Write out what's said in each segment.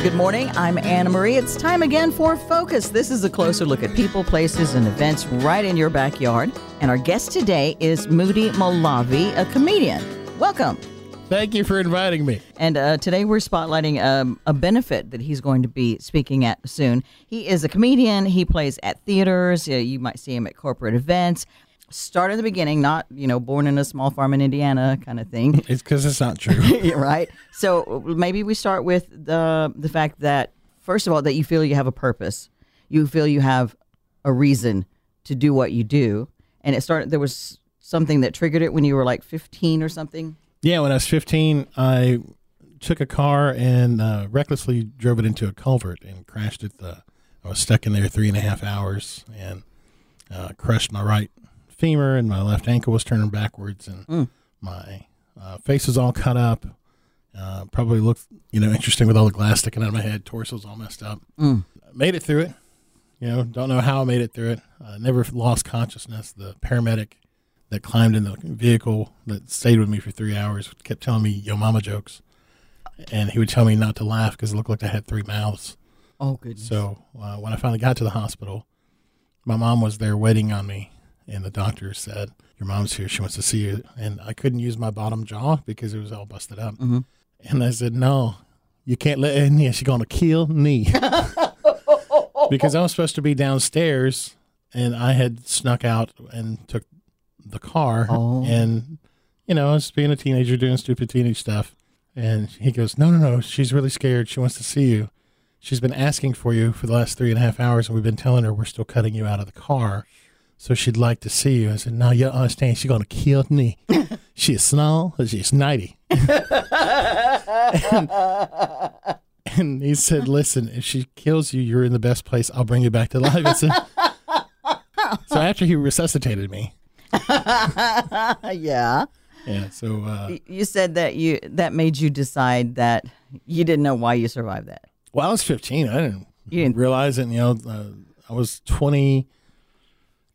Good morning. I'm Anna Marie. It's time again for Focus. This is a closer look at people, places, and events right in your backyard. And our guest today is Moody Molavi, a comedian. Welcome. Thank you for inviting me. And uh, today we're spotlighting um, a benefit that he's going to be speaking at soon. He is a comedian. He plays at theaters. Uh, you might see him at corporate events. Start in the beginning, not you know, born in a small farm in Indiana kind of thing. It's because it's not true. Right. So maybe we start with the the fact that first of all that you feel you have a purpose, you feel you have a reason to do what you do, and it started. There was something that triggered it when you were like 15 or something. yeah, when I was 15, I took a car and uh, recklessly drove it into a culvert and crashed it. The, I was stuck in there three and a half hours and uh, crushed my right femur and my left ankle was turning backwards and my uh, face was all cut up. Uh, probably looked, you know, interesting with all the glass sticking out of my head. Torso's all messed up. Made it through it. You know, don't know how I made it through it. Uh, never lost consciousness. The paramedic that climbed in the vehicle that stayed with me for three hours kept telling me yo mama jokes, and he would tell me not to laugh because it looked like I had three mouths. Oh goodness. So uh, when I finally got to the hospital, my mom was there waiting on me, and the doctor said, "Your mom's here. She wants to see you." And I couldn't use my bottom jaw because it was all busted up. Mm-hmm. And I said, "No, you can't let her in here. She's gonna kill me." because I was supposed to be downstairs, and I had snuck out and took the car, Oh. and you know, I was being a teenager doing stupid teenage stuff. And he goes, "No, no, no. She's really scared. She wants to see you." She's been asking for you for the last three and a half hours, and we've been telling her we're still cutting you out of the car. So she'd like to see you. I said, Now you understand. She's going to kill me. she's small, or she's 90. and, and he said, Listen, if she kills you, you're in the best place. I'll bring you back to life. Said, so after he resuscitated me, yeah. yeah, so uh, You said that you that made you decide that you didn't know why you survived that. Well, I was 15. I didn't, You didn't- realize it. You know, uh, I was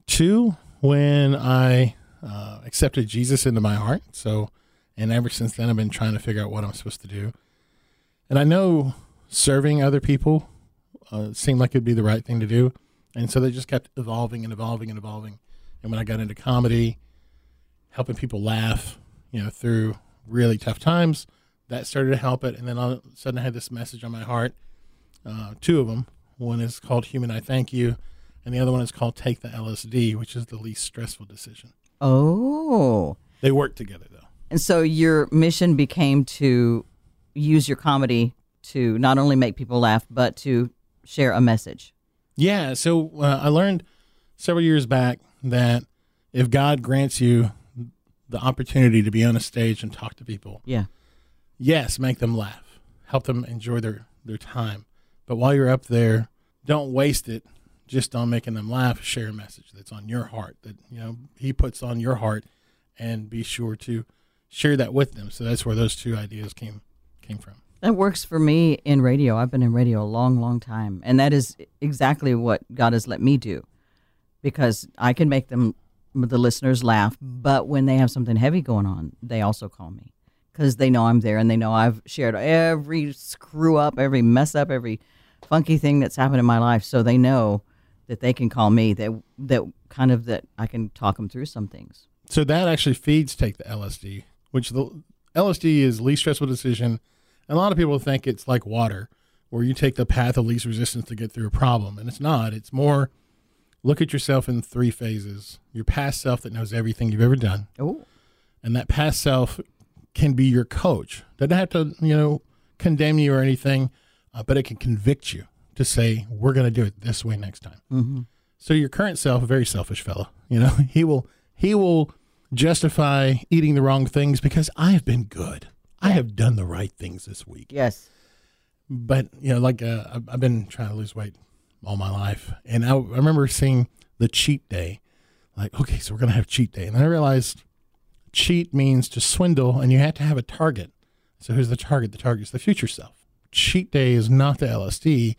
22 when I uh, accepted Jesus into my heart. So, and ever since then, I've been trying to figure out what I'm supposed to do. And I know serving other people uh, seemed like it'd be the right thing to do. And so they just kept evolving and evolving and evolving. And when I got into comedy, helping people laugh, you know, through really tough times, that started to help it. And then all of a sudden, I had this message on my heart uh, two of them. One is called Human I Thank You, and the other one is called Take the LSD, which is the least stressful decision. Oh. They work together, though. And so your mission became to use your comedy to not only make people laugh, but to share a message. Yeah. So uh, I learned several years back that if God grants you the opportunity to be on a stage and talk to people, Yeah. yes, make them laugh, help them enjoy their, their time. But while you're up there, don't waste it just on making them laugh. Share a message that's on your heart that, you know, He puts on your heart and be sure to share that with them. So that's where those two ideas came came from. That works for me in radio. I've been in radio a long, long time. And that is exactly what God has let me do because I can make them, the listeners, laugh. But when they have something heavy going on, they also call me because they know I'm there and they know I've shared every screw up, every mess up, every funky thing that's happened in my life. So they know that they can call me, that, that kind of that I can talk them through some things. So that actually feeds take the LSD, which the LSD is least stressful decision. And a lot of people think it's like water, where you take the path of least resistance to get through a problem, and it's not. It's more look at yourself in three phases: your past self that knows everything you've ever done, Oh, and that past self can be your coach. Doesn't have to, you know, condemn you or anything, uh, but it can convict you to say, "We're going to do it this way next time." mm-hmm. So your current self, a very selfish fellow, you know, he will he will justify eating the wrong things because I have been good. I have done the right things this week. yes. But you know, like uh, I've- been trying to lose weight all my life, and I, I remember seeing the cheat day. Like, okay, so we're gonna have cheat day, and then I realized cheat means to swindle, and you have to have a target. So who's the target? The target is the future self. Cheat day is not the LSD,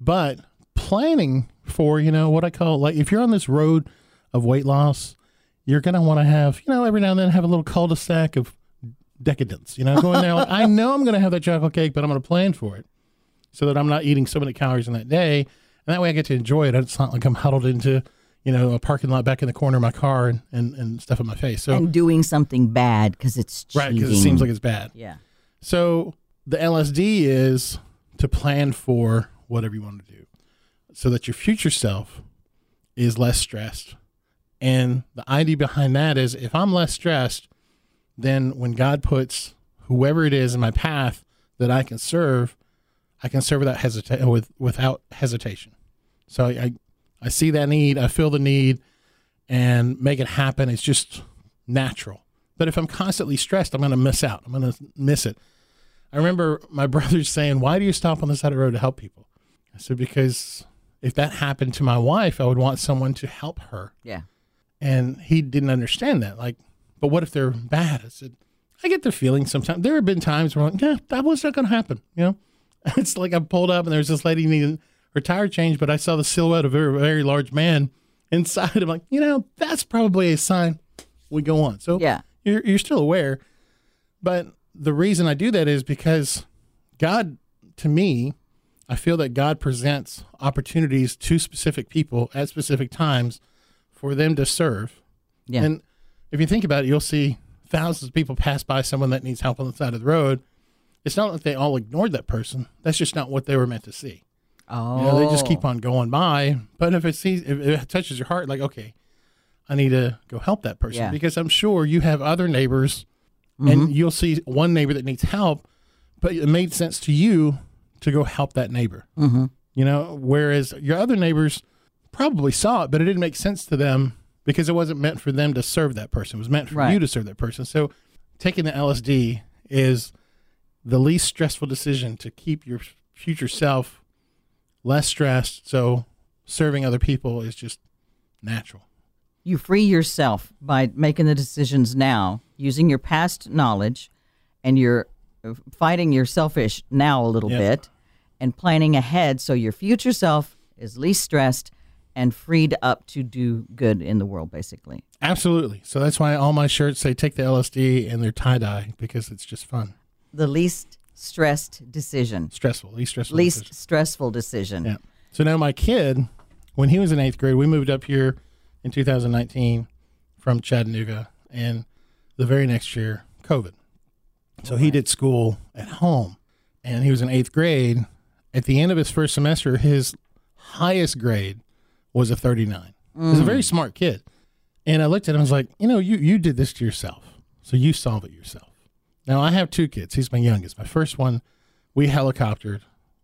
but planning for you know what I call like if you're on this road of weight loss, you're gonna want to have you know every now and then have a little cul-de-sac of decadence. You know, going there like I know I'm gonna have that chocolate cake, but I'm gonna plan for it. so that I'm not eating so many calories in that day. And that way I get to enjoy it. It's not like I'm huddled into, you know, a parking lot back in the corner of my car and, and, and stuff in my face. So, and doing something bad because it's cheating. right, because it seems like it's bad. yeah. So the LSD is to plan for whatever you want to do so that your future self is less stressed. And the idea behind that is if I'm less stressed, then when God puts whoever it is in my path that I can serve, I can serve without with without hesitation. So I, I see that need, I feel the need, and make it happen. It's just natural. But if I'm constantly stressed, I'm going to miss out. I'm going to miss it. I remember my brothers saying, "Why do you stop on the side of the road to help people?" I said, "Because if that happened to my wife, I would want someone to help her." Yeah. And he didn't understand that. Like, but what if they're bad? I said, I get the feeling sometimes. There have been times where I'm like, yeah, that was not going to happen. You know, it's like I pulled up and there was this lady needing her tire change, but I saw the silhouette of a very, very large man inside. I'm like, you know, that's probably a sign we go on. So Yeah. you're, you're still aware. But the reason I do that is because God, to me, I feel that God presents opportunities to specific people at specific times for them to serve. Yeah. And if you think about it, you'll see thousands of people pass by someone that needs help on the side of the road. It's not that they all ignored that person. That's just not what they were meant to see. oh. You know, they just keep on going by. But if it sees, if it touches your heart, like, okay, I need to go help that person Yeah. because I'm sure you have other neighbors, Mm-hmm. and you'll see one neighbor that needs help, but it made sense to you to go help that neighbor. Mm-hmm. You know, whereas your other neighbors probably saw it, but it didn't make sense to them because it wasn't meant for them to serve that person. It was meant for Right. you to serve that person. So taking the LSD is the least stressful decision to keep your future self less stressed. So serving other people is just natural. you free yourself by making the decisions now using your past knowledge and you're uh, fighting your selfish now a little Yeah. bit and planning ahead so your future self is least stressed and freed up to do good in the world basically Absolutely. So that's why all my shirts say take the LSD and they're tie dye because it's just fun. the least stressed decision Stressful, least stressful. least decision. stressful decision Yeah. So now my kid, when he was in eighth grade, we moved up here in 2019 from Chattanooga, and the very next year, COVID. So he did school at home, and he was in eighth grade. At the end of his first semester, his highest grade was a 39. He was a very mm. smart kid. And I looked at him and was like, you know, you, you did this to yourself. So you solve it yourself. Now I have two kids. He's my youngest. My first one, we helicoptered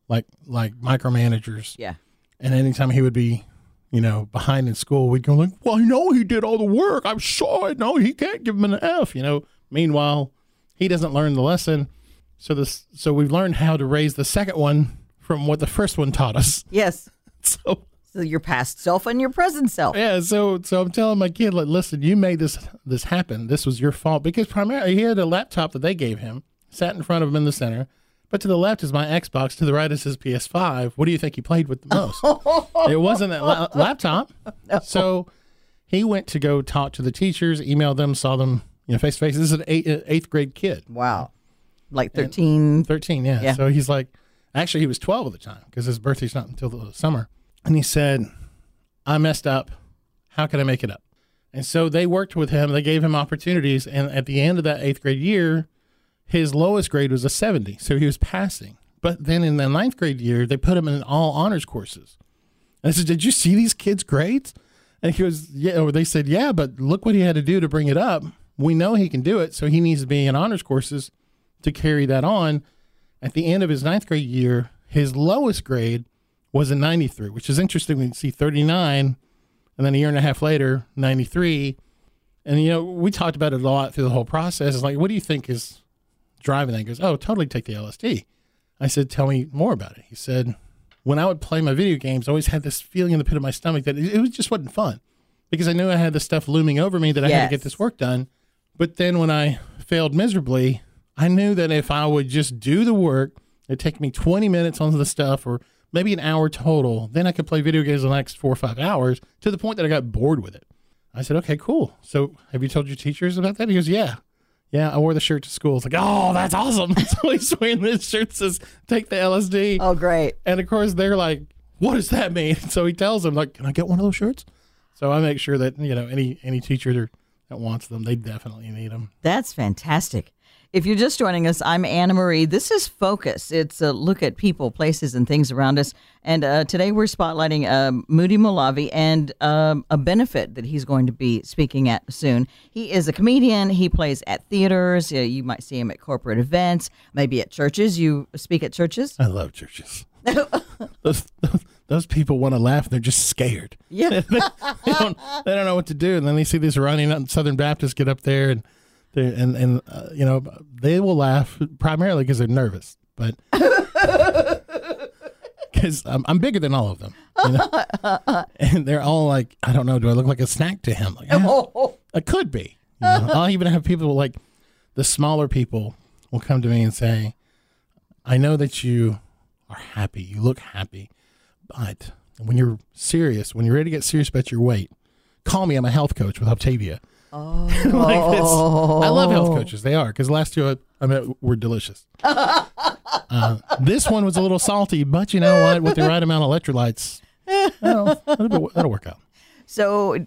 like like micromanagers. yeah And anytime he would be, you know, behind in school, we'd go like, "Well, I know he did all the work. I'm sure. No, he can't give him an F." You know. Meanwhile, he doesn't learn the lesson. So this, so we've learned how to raise the second one from what the first one taught us. yes So so your past self and your present self yeah, so so I'm telling my kid like, listen, you made this this happen. This was your fault because primarily he had a laptop that they gave him, sat in front of him in the center. But to the left is my Xbox. To the right is his PS5. What do you think he played with the most? it wasn't that la- laptop. So he went to go talk to the teachers, emailed them, saw them, you know, face to face. This is an eight, uh, eighth grade kid, wow like 13 thirteen. Yeah. Yeah. So he's like, actually, he was twelve at the time because his birthday's not until the summer. And he said, "I messed up. How can I make it up?" And so they worked with him. They gave him opportunities, and at the end of that eighth grade year, his lowest grade was a seventy, so he was passing. But then in the ninth grade year, they put him in all honors courses. And I said, "Did you see these kids' grades?" And he goes, "Yeah." Or they said, "Yeah, but look what he had to do to bring it up. We know he can do it, so he needs to be in honors courses to carry that on." At the end of his ninth grade year, his lowest grade was a 93, which is interesting. We see 39, and then a year and a half later, 93. And, you know, we talked about it a lot through the whole process. It's like, what do you think is driving that? He goes, oh, totally take the LSD. I said, tell me more about it. He said, when I would play my video games, I always had this feeling in the pit of my stomach that it, it was just wasn't fun because I knew I had this stuff looming over me that I had to get this work done. But then when I failed miserably, I knew that if I would just do the work, it'd take me 20 minutes on the stuff or maybe an hour total. Then I could play video games the next four or five hours to the point that I got bored with it. I said, okay, cool. So have you told your teachers about that? He goes, yeah. yeah, I wore the shirt to school. It's like, oh, that's awesome. so he's wearing this shirt that says, take the LSD. Oh, great. And of course, they're like, what does that mean? So he tells them, like, can I get one of those shirts? So I make sure that, you know, any any teacher that wants them, they definitely need them. That's fantastic. If you're just joining us, I'm Anna Marie. This is Focus. It's a look at people, places, and things around us. And uh, today we're spotlighting uh, Moody Molavi and um, a benefit that he's going to be speaking at soon. He is a comedian. He plays at theaters. Uh, you might see him at corporate events, maybe at churches. You speak at churches? I love churches. those, those people want to laugh. They're just scared. Yeah. they, don't, they don't know what to do. And then they see these running Southern Baptists get up there and they and and uh, you know they will laugh primarily because they're nervous, but because I'm, I'm, bigger than all of them, you know? and they're all like, I don't know, do I look like a snack to him? Like, yeah, I could be. You know? I'll even have people like the smaller people will come to me and say, I know that you are happy, you look happy, but when you're serious, when you're ready to get serious about your weight, call me. I'm a health coach with Optavia. Oh. like I love health coaches. They are because last two I, I met were delicious. uh, this one was a little salty, but you know what? With the right amount of electrolytes, well, that'll, that'll work out. So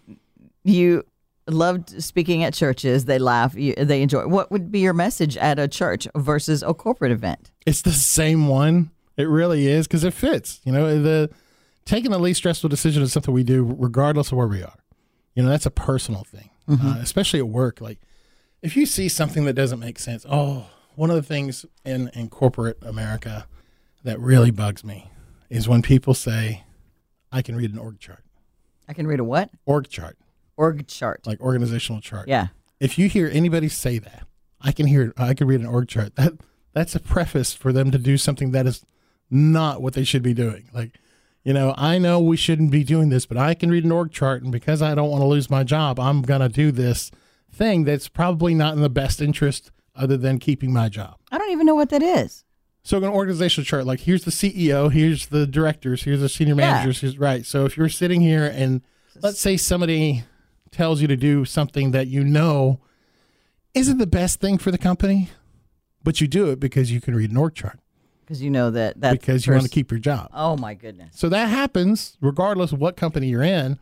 you loved speaking at churches. They laugh. You, they enjoy. What would be your message at a church versus a corporate event? It's the same one. It really is because it fits. You know, the taking the least stressful decision is something we do regardless of where we are. You know, that's a personal thing mm-hmm. uh, especially at work. Like if you see something that doesn't make sense, oh, one of the things in, in corporate America that really bugs me is when people say, I can read an org chart. I can read a what? Org chart. Org chart. Like organizational chart. Yeah. If you hear anybody say that, I can hear I can read an org chart. That that's a preface for them to do something that is not what they should be doing. Like you know, I know we shouldn't be doing this, but I can read an org chart, and because I don't want to lose my job, I'm going to do this thing that's probably not in the best interest other than keeping my job. I don't even know what that is. So an organizational chart, like here's the CEO, here's the directors, here's the senior managers, yeah. right. So if you're sitting here and let's say somebody tells you to do something that you know isn't the best thing for the company, but you do it because you can read an org chart because you know that that because you want to keep your job. Oh my goodness! So that happens regardless of what company you're in.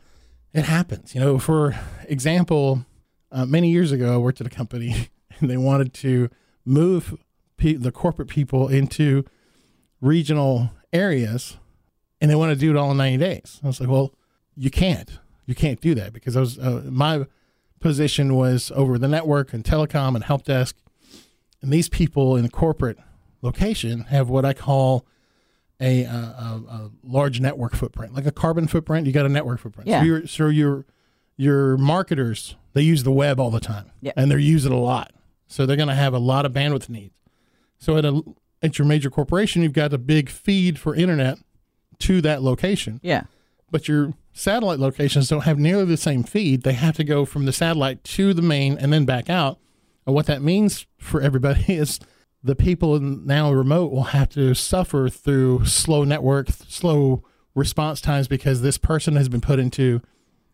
It happens. You know, for example, uh, many years ago, I worked at a company and they wanted to move pe- the corporate people into regional areas, and they want to do it all in 90 days. I was like, well, you can't. You can't do that because I was uh, my position was over the network and telecom and help desk, and these people in the corporate location have what I call a, a, a, large network footprint, like a carbon footprint. You got a network footprint. Yeah. So, your, so your your marketers they use the web all the time, yeah. and they're using it a lot. So they're going to have a lot of bandwidth needs. So at a at your major corporation, you've got a big feed for internet to that location. Yeah. But your satellite locations don't have nearly the same feed. They have to go from the satellite to the main and then back out. And what that means for everybody is the people now remote will have to suffer through slow network, slow response times because this person has been put into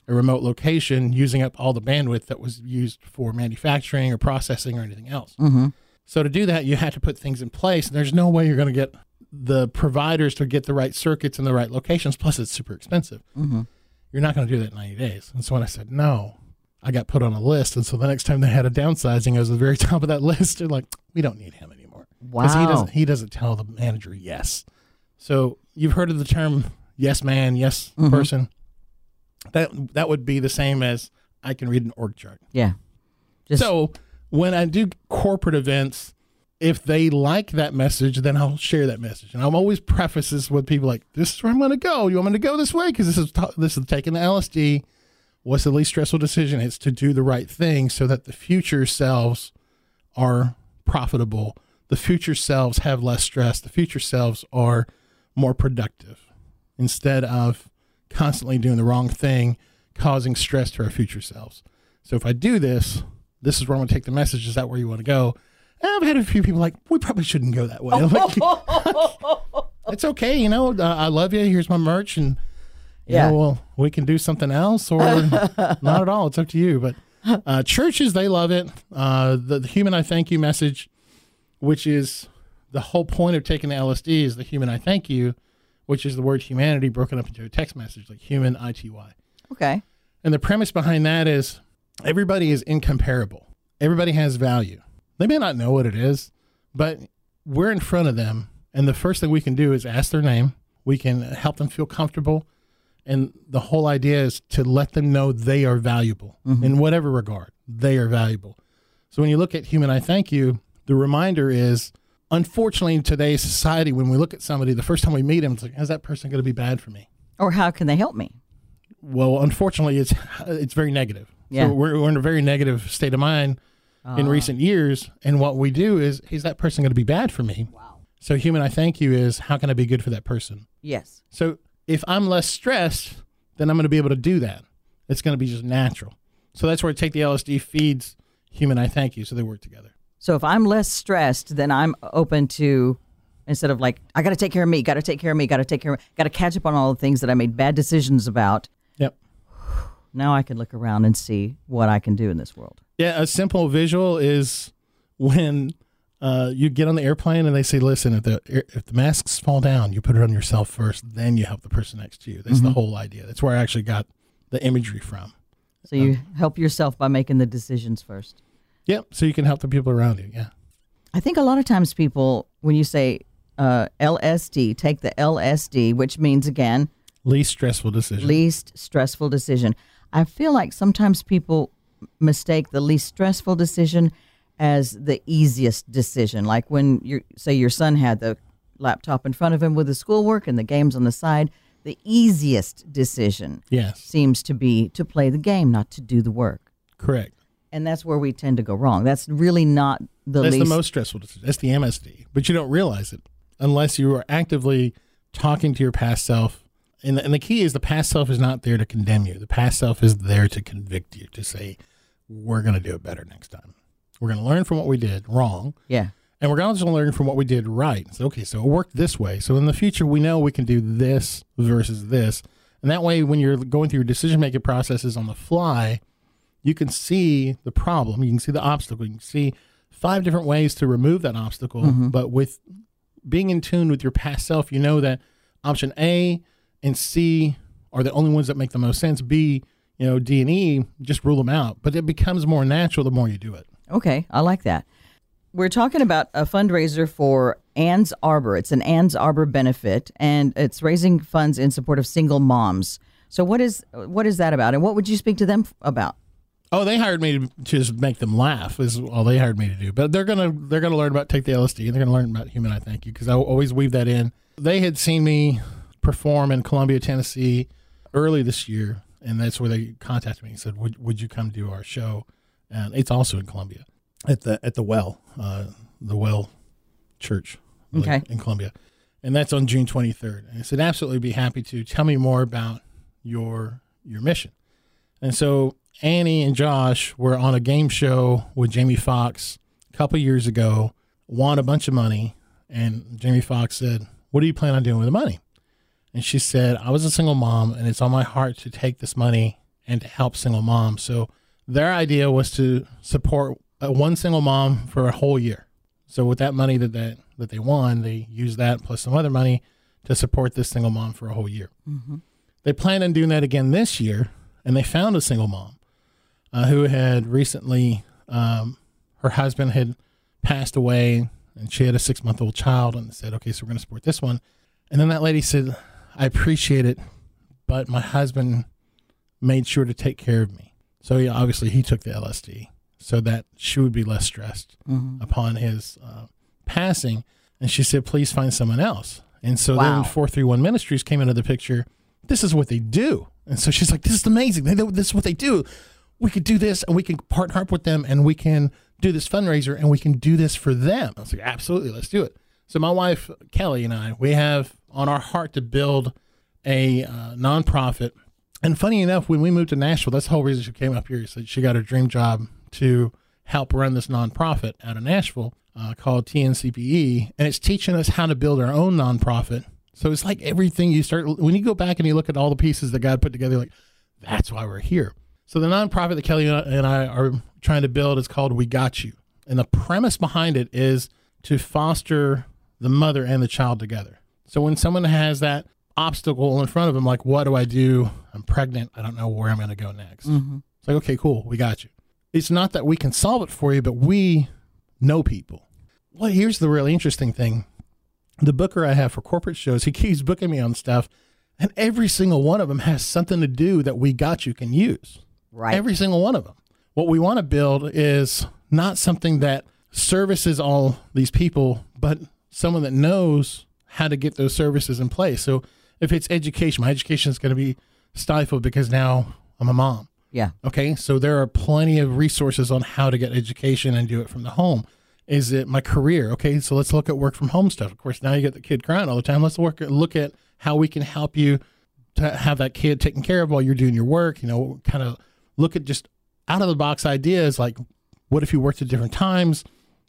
a remote location using up all the bandwidth that was used for manufacturing or processing or anything else. Mm-hmm. So to do that, you have to put things in place. And there's no way you're going to get the providers to get the right circuits in the right locations. Plus, it's super expensive. Mm-hmm. You're not going to do that in 90 days. And so when I said no, I got put on a list. And so the next time they had a downsizing, I was at the very top of that list. They're like, we don't need him anymore. Wow. Because he doesn't he doesn't tell the manager yes. So you've heard of the term yes man, yes mm-hmm. person. That that would be the same as I can read an org chart. Yeah. Just so when I do corporate events, if they like that message, then I'll share that message. And I'm always preface this with people like, "This is where I'm going to go. You want me to go this way? Because this is t- this is taking the LSD. What's the least stressful decision? It's to do the right thing so that the future selves are profitable the future selves have less stress. The future selves are more productive instead of constantly doing the wrong thing, causing stress to our future selves. So if I do this, this is where I'm going to take the message. Is that where you want to go? And I've had a few people like, we probably shouldn't go that way. Like, it's okay. You know, uh, I love you. Here's my merch. And, yeah, know, well, we can do something else or not at all. It's up to you. But uh, churches, they love it. Uh, the, the human I thank you message, which is the whole point of taking the LSD, is the human I thank you, which is the word humanity broken up into a text message, like human I T Y. Okay. And the premise behind that is everybody is incomparable. Everybody has value. They may not know what it is, but we're in front of them. And the first thing we can do is ask their name. We can help them feel comfortable. And the whole idea is to let them know they are valuable mm-hmm. in whatever regard. They are valuable. So when you look at Human I Thank You, the reminder is unfortunately in today's society, when we look at somebody, the first time we meet them, it's like, is that person going to be bad for me? Or how can they help me? well, unfortunately, it's it's very negative. Yeah. So we're, we're in a very negative state of mind in ah. recent years, and what we do is, is that person going to be bad for me? Wow. So, human, I thank you is how can I be good for that person? Yes. So, if I'm less stressed, then I'm going to be able to do that. It's going to be just natural. So that's where I take the LSD feeds human, I thank you, so they work together. So if I'm less stressed, then I'm open to instead of like I got to take care of me, got to take care of me, got to take care of, got to catch up on all the things that I made bad decisions about. Yep. Now I can look around and see what I can do in this world. Yeah, a simple visual is when uh, you get on the airplane and they say, "Listen, if the if the masks fall down, you put it on yourself first, then you help the person next to you." That's the whole idea. That's where I actually got the imagery from. So you help yourself by making the decisions first. Yep. So you can help the people around you. Yeah. I think a lot of times people, when you say uh, LSD, take the LSD, which means again Least stressful decision. least stressful decision. I feel like sometimes people mistake the least stressful decision as the easiest decision. Like when you say your son had the laptop in front of him with the schoolwork and the games on the side, the easiest decision yes. seems to be to play the game, not to do the work. Correct. And that's where we tend to go wrong. That's really not the That's least the most stressful decision. That's the MSD, but you don't realize it unless you are actively talking to your past self. And the, and the key is the past self is not there to condemn you. The past self is there to convict you, to say, we're going to do it better next time. We're going to learn from what we did wrong, Yeah. and we're going to also learn from what we did right. So, okay, so it worked this way. So in the future, we know we can do this versus this. And that way, when you're going through your decision making processes on the fly, you can see the problem, you can see the obstacle, you can see five different ways to remove that obstacle. Mm-hmm. But with being in tune with your past self, you know that option A and C are the only ones that make the most sense. B, you know, D and E, just rule them out. But it becomes more natural the more you do it. Okay, I like that. We're talking about a fundraiser for Ann's Arbor. It's an Ann's Arbor benefit, and it's raising funds in support of single moms. So, what is what is that about, and what would you speak to them about? Oh, they hired me to just make them laugh. Is all they hired me to do. But they're gonna they're gonna learn about take the LSD and they're gonna learn about human I thank you because I always weave that in. They had seen me perform in Columbia, Tennessee, early this year, and that's where they contacted me and said, "Would would you come do our show?" And it's also in Columbia at the at the Well, uh, the Well Church, I believe, Okay. in Columbia, and that's on June twenty third. And I said, "Absolutely, be happy to tell me more about your your mission." And so Annie and Josh were on a game show with Jamie Foxx a couple years ago, won a bunch of money, and Jamie Foxx said, What do you plan on doing with the money? And she said, I was a single mom, and it's on my heart to take this money and to help single moms. So their idea was to support uh, one single mom for a whole year. So with that money that they, that they won, they used that plus some other money to support this single mom for a whole year. They planned on doing that again this year, and they found a single mom uh, who had recently, um, her husband had passed away, and she had a six month old child, and said, "Okay, so we're going to support this one." And then that lady said, "I appreciate it, but my husband made sure to take care of me. So yeah, obviously he took the LSD so that she would be less stressed upon his uh, passing." And she said, "Please find someone else." And so Wow. then 431 Ministries came into the picture. This is what they do. And so she's like, this is amazing. They, this is what they do. We could do this and we can partner up with them and we can do this fundraiser and we can do this for them. I was like, absolutely, let's do it. So my wife, Kelly, and I, we have on our heart to build a uh, nonprofit. And funny enough, when we moved to Nashville, that's the whole reason she came up here. So she got her dream job to help run this nonprofit out of Nashville uh, called TNCPE, and it's teaching us how to build our own nonprofit. So it's like everything you start when you go back and you look at all the pieces that God put together, like that's why we're here. So the nonprofit that Kelly and I are trying to build is called We Got You. And the premise behind it is to foster the mother and the child together. So when someone has that obstacle in front of them, like, what do I do? I'm pregnant. I don't know where I'm going to go next. Mm-hmm. It's like, okay, cool. We got you. It's not that we can solve it for you, but we know people. Well, here's the really interesting thing. The booker I have for corporate shows, he keeps booking me on stuff, and every single one of them has something to do that we got you can use. Right. Every single one of them. What we want to build is not something that services all these people, but someone that knows how to get those services in place. So if it's education, my education is going to be stifled because now I'm a mom. yeah. Okay, so there are plenty of resources on how to get education and do it from the home. Is it my career? Okay, so let's look at work from home stuff. Of course, now you get the kid crying all the time. Let's work look at how we can help you to have that kid taken care of while you're doing your work. You know, kind of look at just out of the box ideas like what if you worked at different times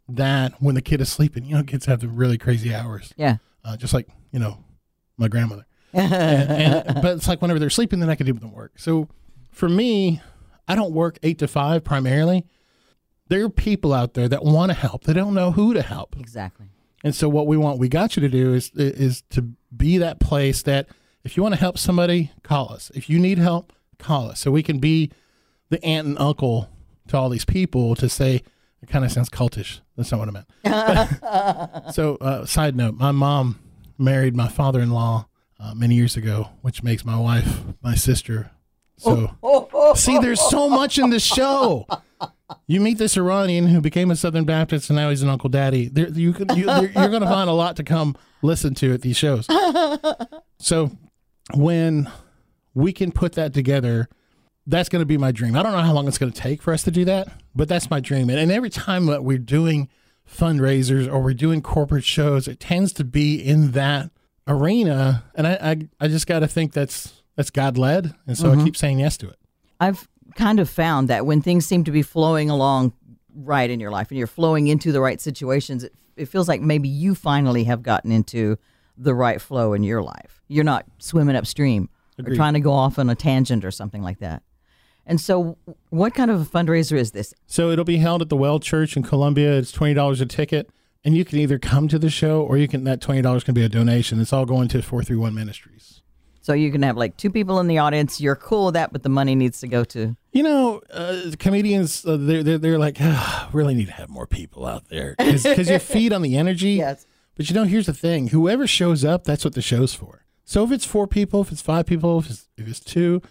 that when the kid is sleeping, you know, kids have the really crazy hours, Yeah. uh, just like you know my grandmother and, and- but it's like whenever they're sleeping, then I can do the work. So for me, I don't work eight to five primarily. There are people out there that want to help. They don't know who to help. exactly. And so what we want, we got you to do is is to be that place that if you want to help somebody, call us. If you need help, call us. So we can be the aunt and uncle to all these people to say it kind of sounds cultish. That's not what I meant. so uh, side note, my mom married my father-in-law uh, many years ago, which makes my wife my sister. So see, there's so much in the show. You meet this Iranian who became a Southern Baptist and now he's an Uncle Daddy. There, you could, you, you're, you're going to find a lot to come listen to at these shows. So when we can put that together, that's going to be my dream. I don't know how long it's going to take for us to do that, but that's my dream. And, and every time that we're doing fundraisers or we're doing corporate shows, it tends to be in that arena. And I, I, I just got to think that's that's God led, and so I mm-hmm. keep saying yes to it. I've kind of found that when things seem to be flowing along right in your life and you're flowing into the right situations, it, it feels like maybe you finally have gotten into the right flow in your life. You're not swimming upstream or trying to go off on a tangent or something like that. And so, what kind of a fundraiser is this? So it'll be held at the Well Church in Columbia. It's twenty dollars a ticket, and you can either come to the show or you can that twenty dollars can be a donation. It's all going to four three one Ministries. So you can have like two people in the audience. You're cool with that, but the money needs to go to. You know, uh, comedians uh, they're, they're they're like ah, really need to have more people out there because you feed on the energy. Yes. But you know, here's the thing: whoever shows up, that's what the show's for. So if it's four people, if it's five people, if it's, if it's two,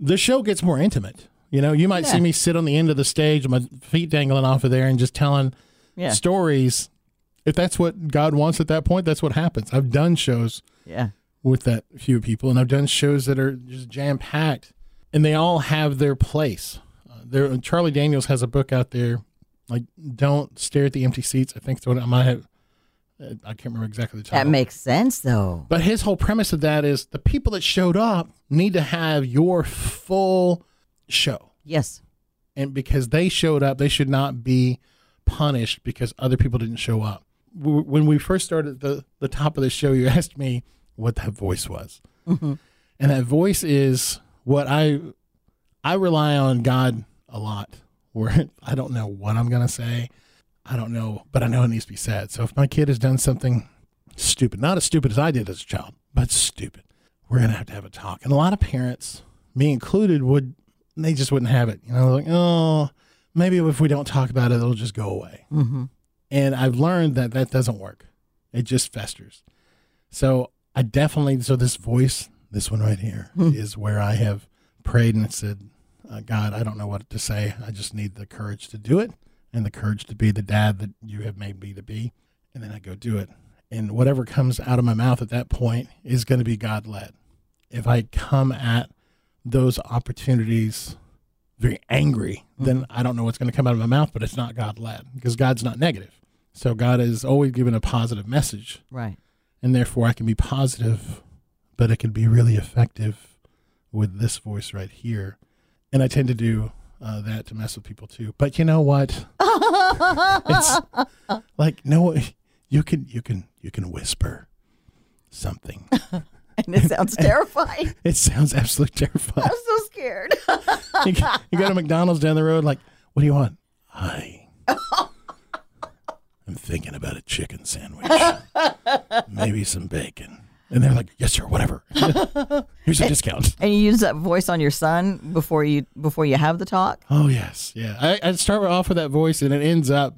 the show gets more intimate. You know, you might see me sit on the end of the stage, with my feet dangling off of there, and just telling Yeah. stories. If that's what God wants at that point, that's what happens. I've done shows Yeah. with that few people, and I've done shows that are just jam packed, and they all have their place. Uh, there, Charlie Daniels has a book out there, like "Don't Stare at the Empty Seats." I think what I might have. I can't remember exactly the title. That makes sense, though. But his whole premise of that is the people that showed up need to have your full show. Yes. And because they showed up, they should not be punished because other people didn't show up. When we first started the, the top of the show, you asked me what that voice was. Mm-hmm. And that voice is what I I rely on God a lot. Where I don't know what I'm gonna say. I don't know, but I know it needs to be said. So if my kid has done something stupid, not as stupid as I did as a child, but stupid, we're gonna have to have a talk. And a lot of parents, me included, would they just wouldn't have it. You know, like oh, maybe if we don't talk about it, it'll just go away. Mm-hmm. And I've learned that that doesn't work. It just festers. So I definitely, so this voice, this one right here, is where I have prayed and said, uh, God, I don't know what to say. I just need the courage to do it and the courage to be the dad that you have made me to be. And then I go do it. And whatever comes out of my mouth at that point is going to be God led. If I come at those opportunities very angry, hmm. then I don't know what's going to come out of my mouth, but it's not God led because God's not negative. So God is always given a positive message, Right. and therefore I can be positive, but it can be really effective with this voice right here. And I tend to do uh, that to mess with people too. But you know what? it's like no, you can you can you can whisper something, and it sounds terrifying. It sounds absolutely terrifying. I'm so scared. you, go- you go to McDonald's down the road, like, what do you want? Hi. I'm thinking about a chicken sandwich. Maybe some bacon. And they're like, yes, sir, whatever. Here's a discount. and you use that voice on your son before you before you have the talk. Oh, yes. Yeah. I, I start off with that voice and it ends up,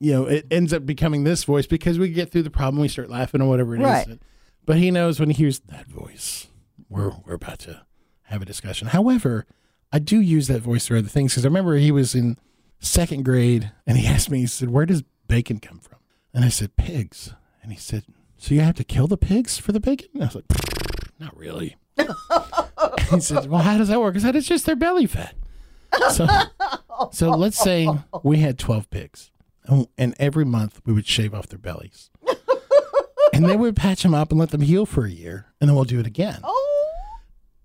you know, it ends up becoming this voice because we get through the problem, we start laughing or whatever it is. Right. But he knows when he hears that voice, we're, we're about to have a discussion. However, I do use that voice for other things because I remember he was in second grade and he asked me, he said, Where does bacon come from? And I said, Pigs. And he said, So you have to kill the pigs for the bacon? And I was like, Not really. he said, Well, how does that work? I said, It's just their belly fat. So, so let's say we had 12 pigs and- every month we would shave off their bellies. and then we'd patch them up and let them heal for a year and then we'll do it again. Oh,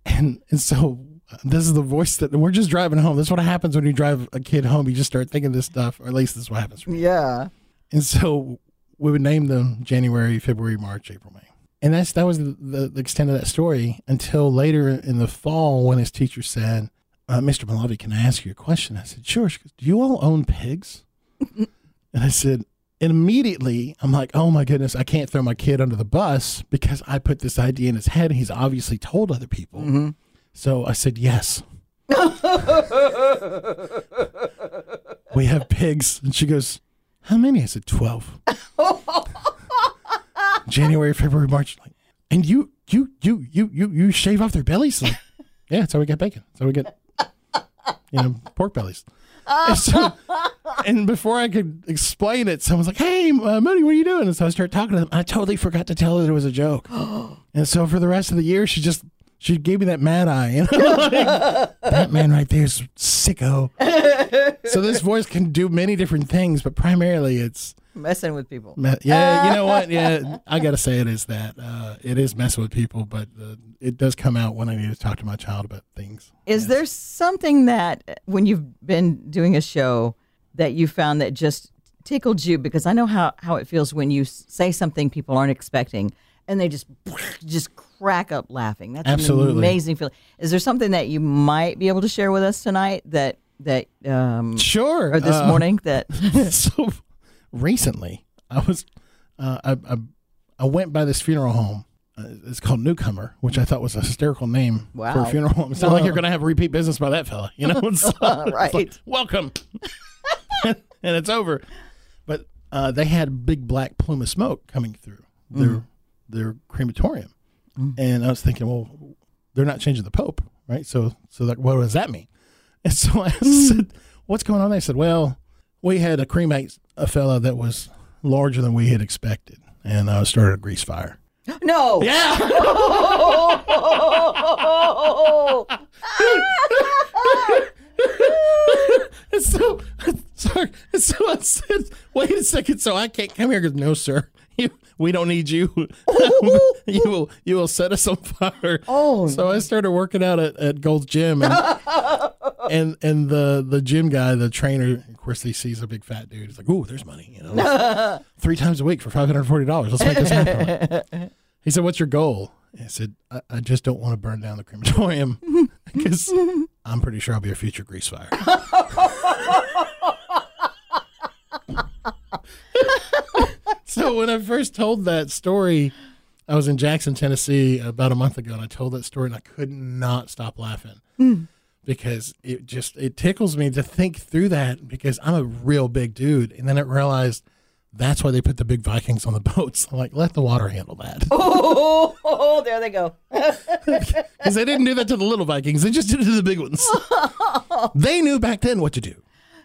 And, and so this is the voice that we're just driving home. This is what happens when you drive a kid home. You just start thinking this stuff, or at least this is what happens for me. yeah. And so we would name them January, February, March, April, May. And that's that was the, the, the extent of that story until later in the fall when his teacher said, uh, Mr. Molavi, can I ask you a question? I said, sure. She goes, Do you all own pigs? and I said, and immediately I'm like, oh my goodness, I can't throw my kid under the bus because I put this idea in his head. He's obviously told other people. So I said, yes. we have pigs. And she goes, how many? I said, 12. January, February, March. Like, and you, you, you, you, you, you shave off their bellies? Like, yeah, that's how we get bacon. That's how we get, you know, pork bellies. And, so, and before I could explain it, someone's like, "Hey, uh, Moody, what are you doing?" And so I started talking to them. I totally forgot to tell her it was a joke. and so for the rest of the year, she just she gave me that mad eye. You know, like, that man right there is sicko. so this voice can do many different things, but primarily it's Messing with people. me- yeah. You know what? Yeah, I gotta say it is that uh, it is messing with people, but uh, it does come out when I need to talk to my child about things. Is there something that when you've been doing a show that you found that just tickled you? Because I know how, how it feels when you say something people aren't expecting and they just just crack up laughing. That's an Absolutely. amazing feeling. Is there something that you might be able to share with us tonight that that um Sure. or this uh, morning that so recently I was uh, I, I I went by this funeral home. Uh, it's called Newcomer, which I thought was a hysterical name for a funeral home. It's not like you're going to have repeat business by that fella, you know? It's Right. like, Welcome, and it's over. But uh, they had big black plume of smoke coming through their their crematorium, and I was thinking, well, they're not changing the pope, right? So so like, what does that mean? And so I said, what's going on? They said, well, we had a cremate a fella that was larger than we had expected, and uh, started a grease fire. no Yeah. and so, sorry. And so I said, wait a second. So I can't come here because no, sir. We don't need you. you will you will set us on fire. Oh, so I started working out at, at Gold's Gym, and, and and the the gym guy, the trainer, of course, he sees a big fat dude. He's like, "Ooh, there's money." You know, three times a week for five hundred forty dollars. Let's make this happen. He said, "What's your goal?" I said, I, "I just don't want to burn down the crematorium because I'm pretty sure I'll be a future grease fire." So when I first told that story, I was in Jackson, Tennessee, about a month ago, and I told that story, and I could not stop laughing hmm. because it just it tickles me to think through that because I'm a real big dude, and then I realized that's why they put the big Vikings on the boats. I'm like, let the water handle that. oh, there they go. Because they didn't do that to the little Vikings. They just did it to the big ones. they knew back then what to do.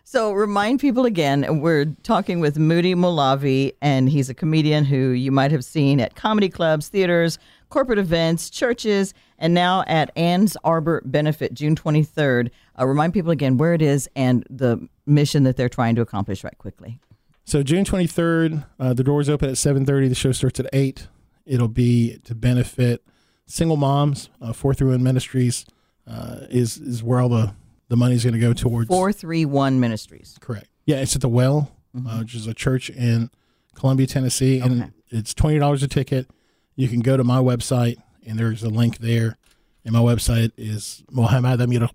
So remind people again, we're talking with Moody Molavi, and he's a comedian who you might have seen at comedy clubs, theaters, corporate events, churches, and now at Ann's Arbor Benefit, June 23rd. Uh, remind people again where it is and the mission that they're trying to accomplish right quickly. So June 23rd, uh, the doors open at 7:30. The show starts at 8. It'll be to benefit single moms. Uh, Four Through One Ministries uh, is is where all the the money is going to go towards. 431 Ministries. Correct. Yeah, it's at the Well, uh, which is a church in Columbia, Tennessee, and Okay. it's twenty dollars a ticket. You can go to my website and there's a link there. And my website is Mohammed Amir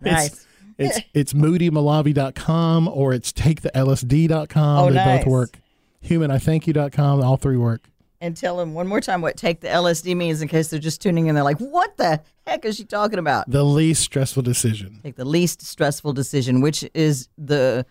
Nice. It's it's moodymolavi.com or it's takethelsd.com. Oh, they nice. both work. human i thank Humanithankyou.com. All three work. And tell them one more time what take the LSD means in case they're just tuning in. They're like, what the heck is she talking about? The least stressful decision. Take the least stressful decision, which is the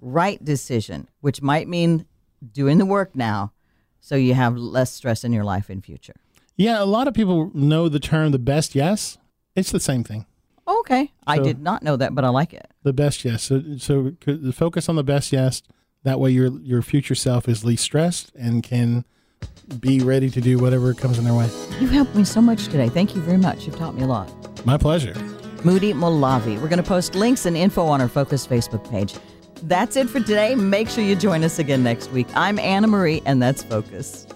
right decision, which might mean doing the work now so you have less stress in your life in future. Yeah, a lot of people know the term the best yes. It's the same thing. Okay. I did not know that, but I like it. The best yes. So, so focus on the best yes. That way, your your future self is least stressed and can be ready to do whatever comes in their way. You helped me so much today. Thank you very much. You've taught me a lot. My pleasure. Moody Molavi. We're going to post links and info on our Focus Facebook page. That's it for today. Make sure you join us again next week. I'm Anna Marie, and that's Focus.